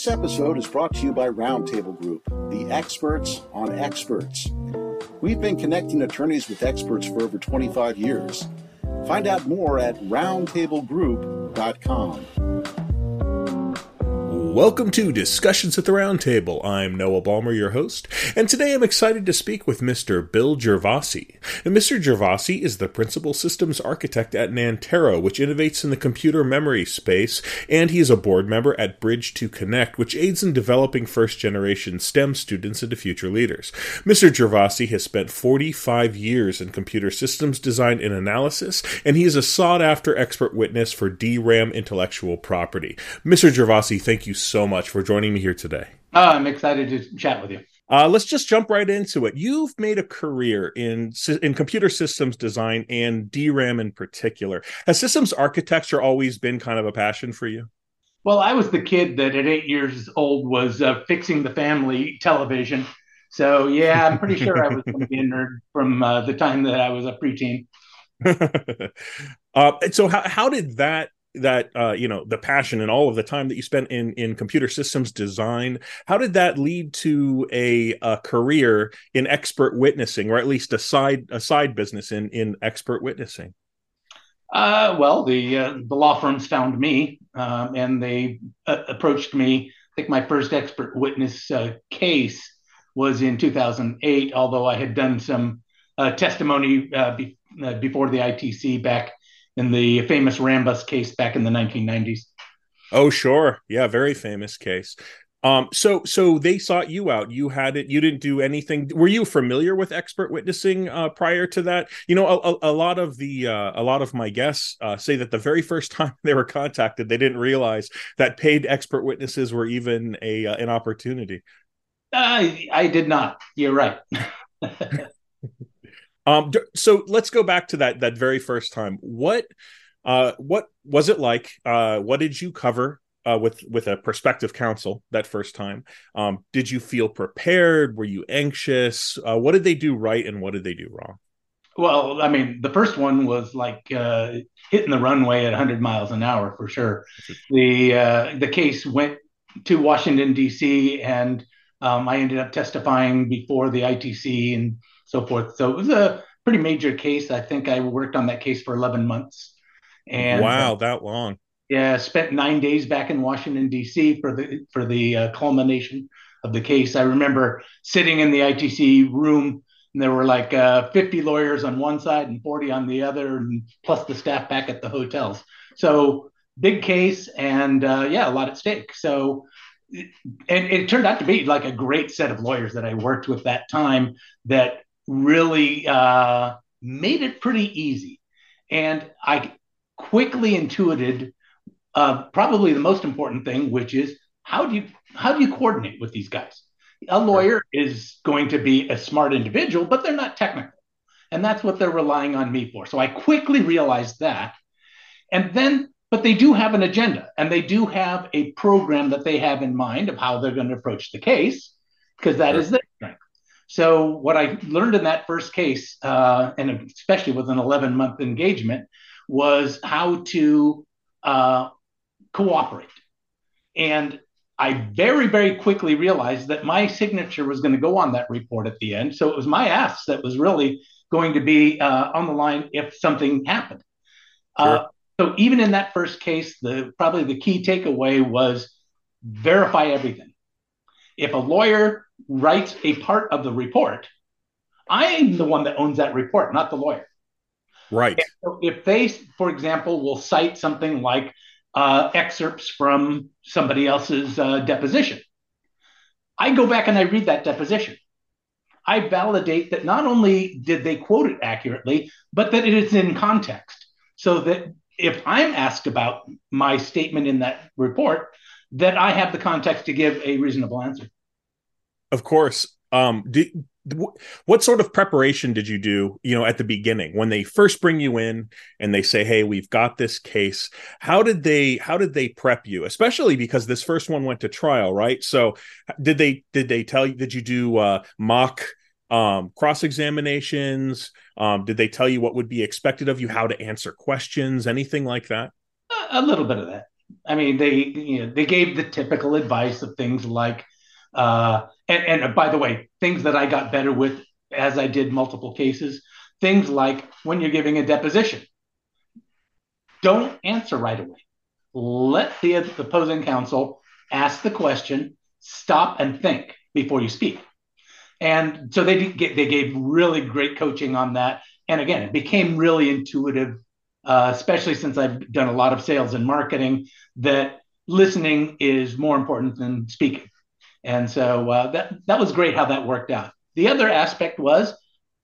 This episode is brought to you by Roundtable Group, the experts on experts. We've been connecting attorneys with experts for over 25 years. Find out more at roundtablegroup.com. Welcome to Discussions at the Roundtable. I'm Noah Balmer, your host, and today I'm excited to speak with Mr. Bill Gervasi. And Mr. Gervasi is the principal systems architect at Nantero, which innovates in the computer memory space, and he is a board member at Bridge to Connect, which aids in developing first generation STEM students into future leaders. Mr. Gervasi has spent 45 years in computer systems design and analysis, and he is a sought after expert witness for DRAM intellectual property. Mr. Gervasi, thank you much for joining me here today. Oh, I'm excited to chat with you. Uh, let's just jump right into it. You've made a career in in computer systems design and DRAM in particular. Has systems architecture always been kind of a passion for you? Well, I was the kid that at eight years old was uh, fixing the family television. So yeah, I'm pretty sure I was going to be a nerd from uh, the time that I was a preteen. uh, so how how did that that uh, you know the passion and all of the time that you spent in in computer systems design how did that lead to a, a career in expert witnessing or at least a side a side business in in expert witnessing? Uh, well the uh, the law firms found me um, and they uh, approached me. I think my first expert witness uh, case was in 2008 although i had done some uh, testimony be- before the itc back in the famous Rambus case back in the 1990s. Oh, sure. Yeah, very famous case. Um, so so they sought you out. You had it. You didn't do anything. Were you familiar with expert witnessing uh, prior to that? You know, a, a lot of the uh, a lot of my guests uh, say that the very first time they were contacted, they didn't realize that paid expert witnesses were even a uh, an opportunity. I I did not. You're right. Um, so let's go back to that that very first time. What uh, what was it like? Uh, what did you cover uh, with with a prospective counsel that first time? Um, did you feel prepared? Were you anxious? Uh, what did they do right and what did they do wrong? Well, I mean, the first one was like uh, hitting the runway at 100 miles an hour for sure. The uh, the case went to Washington D.C. and um, I ended up testifying before the ITC and so forth. So it was a pretty major case. I think I worked on that case for 11 months. And wow, uh, that long. Yeah, spent nine days back in Washington D.C. for the for the uh, culmination of the case. I remember sitting in the ITC room, and there were like uh, 50 lawyers on one side and 40 on the other, and plus the staff back at the hotels. So big case, and uh, yeah, a lot at stake. So and it turned out to be like a great set of lawyers that I worked with that time that really uh, made it pretty easy. And I quickly intuited uh, probably the most important thing, which is how do you how do you coordinate with these guys? A lawyer is going to be a smart individual, but they're not technical, and that's what they're relying on me for. So I quickly realized that, and then but they do have an agenda and they do have a program that they have in mind of how they're going to approach the case because that sure. is their strength. So what I learned in that first case, uh, and especially with an 11 month engagement, was how to uh, cooperate. And I very, very quickly realized that my signature was going to go on that report at the end. So it was my ass that was really going to be uh, on the line if something happened. Uh, sure. so even in that first case, the probably the key takeaway was verify everything. If a lawyer writes a part of the report, I'm the one that owns that report, not the lawyer. Right. So if they, for example, will cite something like uh, excerpts from somebody else's uh, deposition, I go back and I read that deposition. I validate that not only did they quote it accurately, but that it is in context. So that if I'm asked about my statement in that report, that I have the context to give a reasonable answer. Of course. Um, did, what sort of preparation did you do you know at the beginning when they first bring you in and they say hey we've got this case. How did they how did they prep you especially because this first one went to trial right? So did they did they tell you did you do uh, mock um, cross examinations um, did they tell you what would be expected of you how to answer questions anything like that? A little bit of that. I mean, they you know they gave the typical advice of things like, uh, and, and by the way, things that I got better with as I did multiple cases. Things like when you're giving a deposition, don't answer right away. Let the, the opposing counsel ask the question, stop and think before you speak. And so they get, they gave really great coaching on that. And again, it became really intuitive uh, especially since I've done a lot of sales and marketing, that listening is more important than speaking. And so uh, that that was great how that worked out. The other aspect was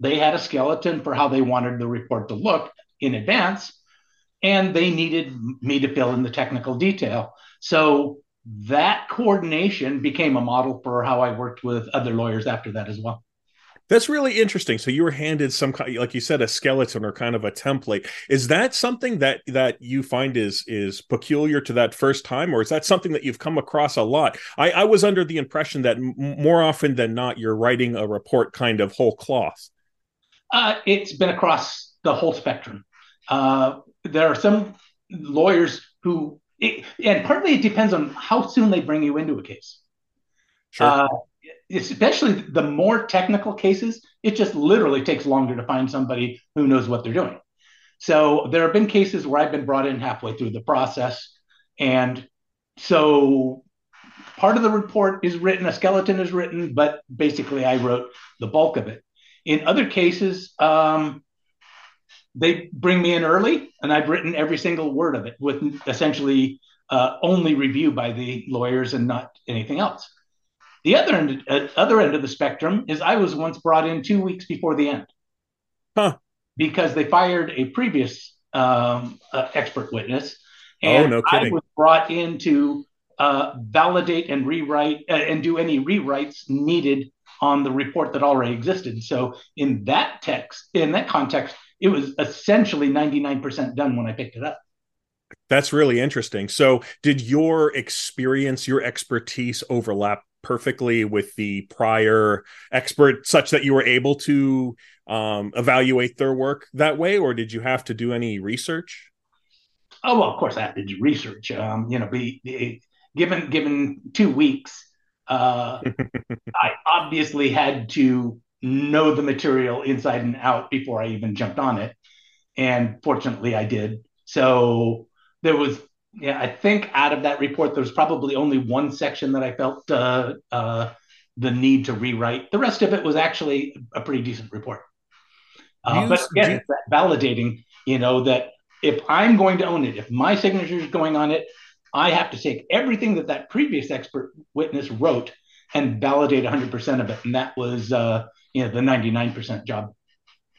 they had a skeleton for how they wanted the report to look in advance, and they needed me to fill in the technical detail. So that coordination became a model for how I worked with other lawyers after that as well. That's really interesting. So you were handed some kind, like you said, a skeleton or kind of a template. Is that something that that you find is is peculiar to that first time, or is that something that you've come across a lot? I, I was under the impression that m- more often than not, you're writing a report kind of whole cloth. Uh, it's been across the whole spectrum. Uh, there are some lawyers who, it, and partly it depends on how soon they bring you into a case. Sure. Uh, especially the more technical cases, it just literally takes longer to find somebody who knows what they're doing. So there have been cases where I've been brought in halfway through the process. And so part of the report is written, a skeleton is written, but basically I wrote the bulk of it. In other cases, um, they bring me in early and I've written every single word of it with essentially uh, only review by the lawyers and not anything else. The other end, uh, other end of the spectrum is I was once brought in two weeks before the end, huh? Because they fired a previous um, uh, expert witness, oh, and oh, no kidding. I was brought in to uh, validate and rewrite uh, and do any rewrites needed on the report that already existed. So in that text, in that context, it was essentially 99% done when I picked it up. That's really interesting. So, did your experience, your expertise overlap perfectly with the prior expert such that you were able to um, evaluate their work that way or did you have to do any research? Oh well of course i had to do research. Um, you know be, be, given given two weeks uh, i obviously had to know the material inside and out before i even jumped on it. And fortunately i did. So there was yeah, I think out of that report, there was probably only one section that I felt uh, uh, the need to rewrite. The rest of it was actually a pretty decent report. Uh, but again, that validating, you know, that if I'm going to own it, if my signature is going on it, I have to take everything that that previous expert witness wrote and validate 100% of it. And that was, uh, you know, the 99% job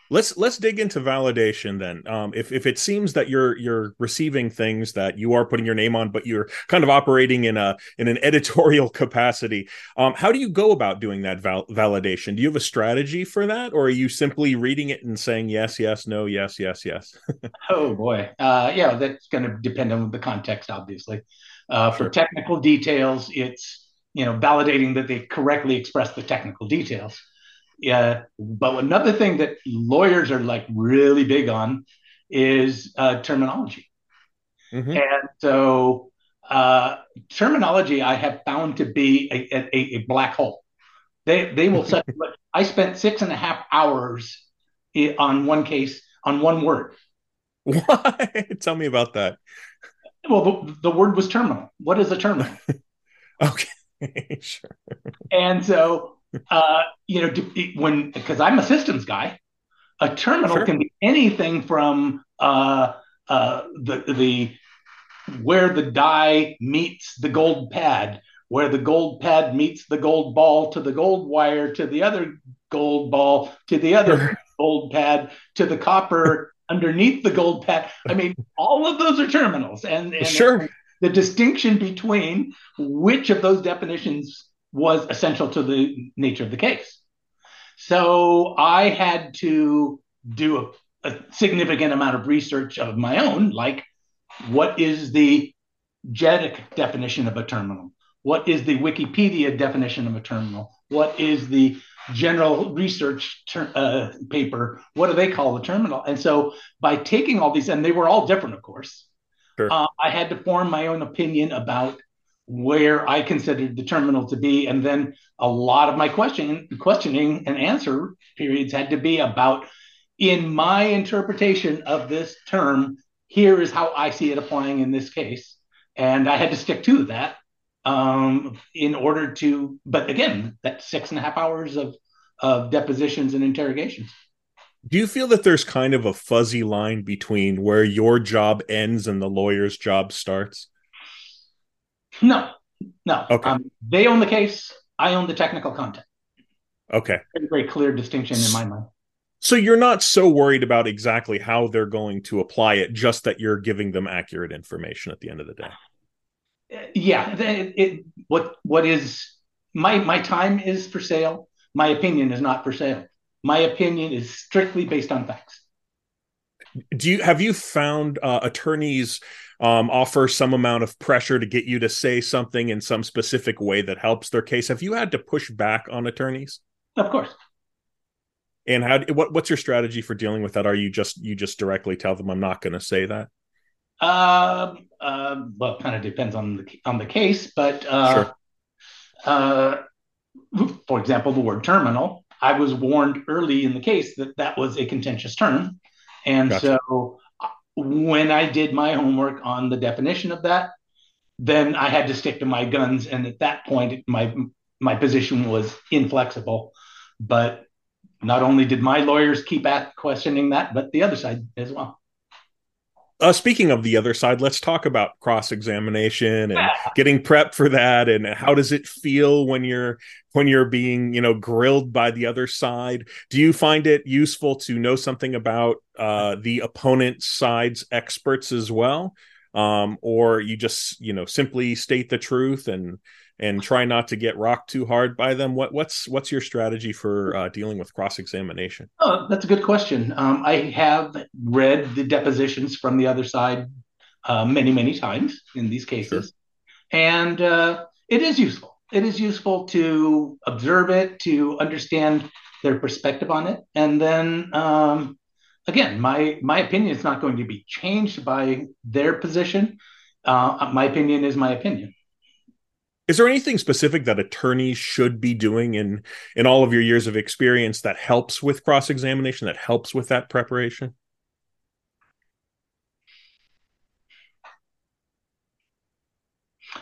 let's let's dig into validation then. Um, if, if it seems that you're you're receiving things that you are putting your name on but you're kind of operating in a in an editorial capacity um, how do you go about doing that val- validation? Do you have a strategy for that or are you simply reading it and saying yes yes no yes yes yes? Oh boy. Uh, yeah that's going to depend on the context obviously. Uh, for technical details it's you know validating that they correctly express the technical details yeah, but another thing that lawyers are like really big on is uh, terminology. Mm-hmm. And so uh, terminology I have found to be a, a, a black hole. They they will set. I spent six and a half hours on one case on one word. What? Tell me about that. Well, the, the word was terminal. What is a terminal? okay, sure. And so uh, you know, when because I'm a systems guy, a terminal sure. can be anything from uh, uh, the the where the die meets the gold pad, where the gold pad meets the gold ball to the gold wire to the other gold ball to the other gold pad to the copper underneath the gold pad. I mean, all of those are terminals, and, and sure. the distinction between which of those definitions was essential to the nature of the case. So I had to do a, a significant amount of research of my own, like what is the JEDEC definition of a terminal? What is the Wikipedia definition of a terminal? What is the general research ter- uh, paper? What do they call a terminal? And so by taking all these, and they were all different, of course, Sure. Uh, I had to form my own opinion about where I considered the terminal to be, and then a lot of my question, questioning and answer periods had to be about, in my interpretation of this term, here is how I see it applying in this case, and I had to stick to that um, in order to. But again, that's six and a half hours of of depositions and interrogations. Do you feel that there's kind of a fuzzy line between where your job ends and the lawyer's job starts? No, no. Okay. Um, they own the case. I own the technical content. Okay. Very, very clear distinction in my mind. So you're not so worried about exactly how they're going to apply it, just that you're giving them accurate information at the end of the day. Uh, yeah. It, it, what what is my my time is for sale. My opinion is not for sale my opinion is strictly based on facts. Do you have you found uh, attorneys um, offer some amount of pressure to get you to say something in some specific way that helps their case? Have you had to push back on attorneys? Of course. And how? What, what's your strategy for dealing with that? Are you just you just directly tell them I'm not going to say that? Um, uh, well, kind of depends on the on the case, but uh, sure. uh, for example, the word terminal I was warned early in the case that that was a contentious term. And gotcha. so when I did my homework on the definition of that, then I had to stick to my guns. And at that point, my my position was inflexible. But not only did my lawyers keep at questioning that, but the other side as well. Uh, speaking of the other side, let's talk about cross examination and getting prep for that, and how does it feel when you're when you're being you know grilled by the other side? Do you find it useful to know something about uh, the opponent side's experts as well, um, or you just you know simply state the truth and and try not to get rocked too hard by them? What what's what's your strategy for uh, dealing with cross examination? Oh, that's a good question. Um, I have read the depositions from the other side uh, many many times in these cases, sure. and uh, it is useful. It is useful to observe it, to understand their perspective on it, and then um, again, my my opinion is not going to be changed by their position. Uh, my opinion is my opinion. Is there anything specific that attorneys should be doing in in all of your years of experience that helps with cross examination, that helps with that preparation?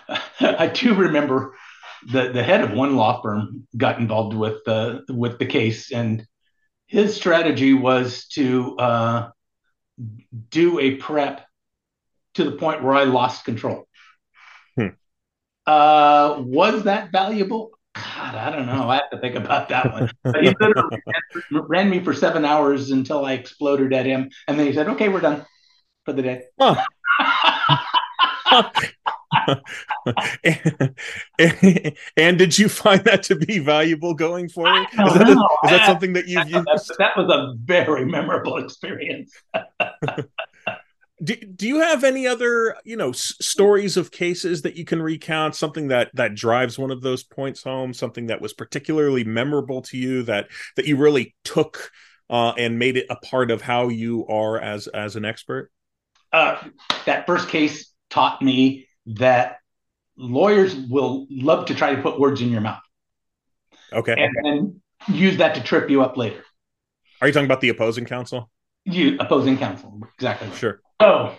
I do remember the the head of one law firm got involved with the with the case, and his strategy was to uh, do a prep to the point where I lost control. Uh, was that valuable? God, I don't know. I have to think about that one. But he literally ran me for seven hours until I exploded at him, and then he said, "Okay, we're done for the day." Huh. and, and, did you find that to be valuable going forward? Is that, is that something that you've used? That was a very memorable experience do, do you have any other you know s- stories of cases that you can recount? Something that that drives one of those points home? Something that was particularly memorable to you that that you really took uh, and made it a part of how you are as as an expert? Uh, that first case taught me that lawyers will love to try to put words in your mouth. Okay. And then use that to trip you up later. Are you talking about the opposing counsel? You opposing counsel exactly. Right. sure so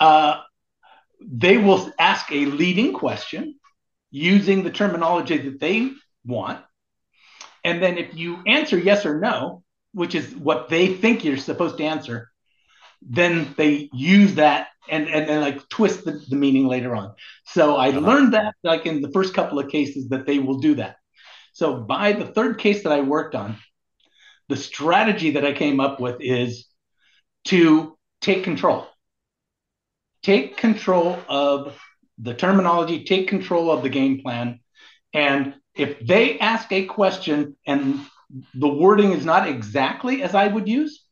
uh, they will ask a leading question using the terminology that they want. And then if you answer yes or no, which is what they think you're supposed to answer, then they use that and, and, and like twist the, the meaning later on. So I uh-huh. learned that like in the first couple of cases that they will do that. So by the third case that I worked on, the strategy that I came up with is to take control. Take control of the terminology, take control of the game plan. And if they ask a question and the wording is not exactly as I would use,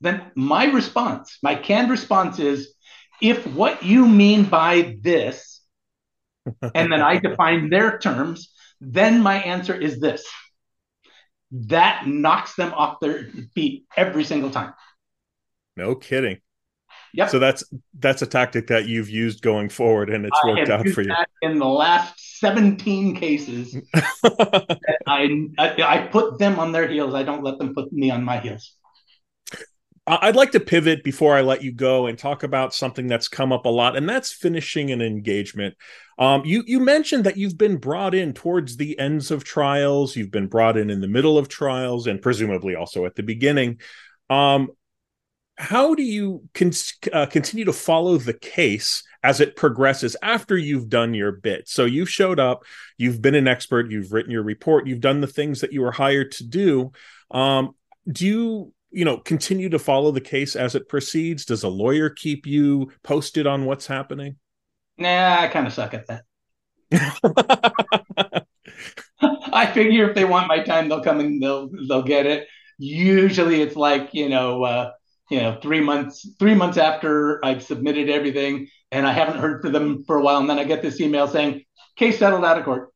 then my response, my canned response is if what you mean by this, and then I define their terms, then my answer is this. That knocks them off their feet every single time. No kidding. Yep. So that's that's a tactic that you've used going forward, and it's worked out for you. in the last seventeen cases, I, I I put them on their heels. I don't let them put me on my heels. I'd like to pivot before I let you go and talk about something that's come up a lot, and that's finishing an engagement. Um, you you mentioned that you've been brought in towards the ends of trials, you've been brought in in the middle of trials, and presumably also at the beginning. Um, how do you con- uh, continue to follow the case as it progresses after you've done your bit? So you've showed up, you've been an expert, you've written your report, you've done the things that you were hired to do. Um, do you you know continue to follow the case as it proceeds does a lawyer keep you posted on what's happening nah i kind of suck at that i figure if they want my time they'll come and they'll they'll get it usually it's like you know uh you know three months three months after i've submitted everything and i haven't heard from them for a while and then i get this email saying case settled out of court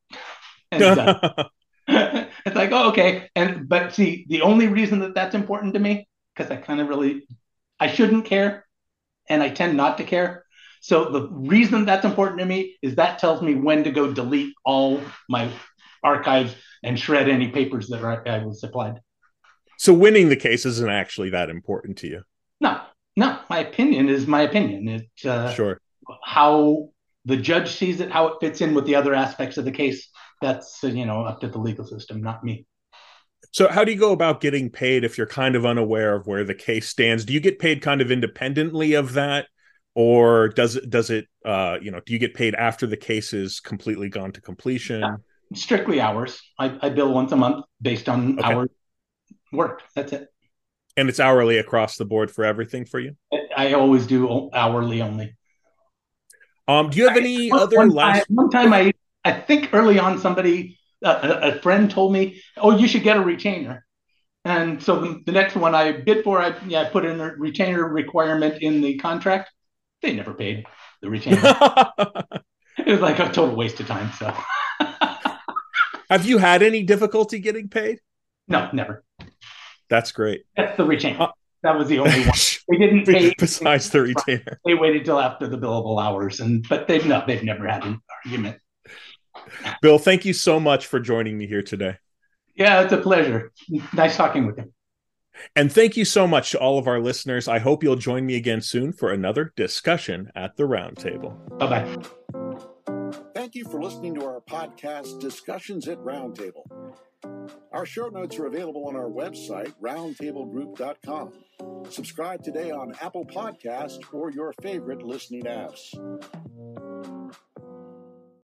and it's it's like, oh, okay. And but see, the only reason that that's important to me because I kind of really, I shouldn't care, and I tend not to care. So the reason that's important to me is that tells me when to go delete all my archives and shred any papers that I was supplied. So winning the case isn't actually that important to you. No, no. My opinion is my opinion. It uh, sure how the judge sees it, how it fits in with the other aspects of the case that's you know up to the legal system, not me. So, how do you go about getting paid if you're kind of unaware of where the case stands? Do you get paid kind of independently of that, or does it does it uh, you know do you get paid after the case is completely gone to completion? Yeah. Strictly hours. I, I, bill once a month based on okay. hours worked. That's it. And it's hourly across the board for everything for you. I always do hourly only. Um, do you have any I, other one last? Time, one time I I think early on somebody, uh, a, friend told me, "Oh, you should get a retainer." And so the, the next one I bid for, I yeah, I put in a retainer requirement in the contract. They never paid the retainer. it was like a total waste of time. So, have you had any difficulty getting paid? No, never. That's great. That's the retainer. Uh, that was the only one. They didn't pay. Besides the retainer, they waited till after the billable hours, and but they've no, they've never had an argument. Bill, thank you so much for joining me here today. Yeah, it's a pleasure. Nice talking with you. And thank you so much to all of our listeners. I hope you'll join me again soon for another discussion at the roundtable. Bye bye. Thank you for listening to our podcast, Discussions at Roundtable. Our show notes are available on our website, roundtablegroup.com. Subscribe today on Apple Podcast or your favorite listening apps.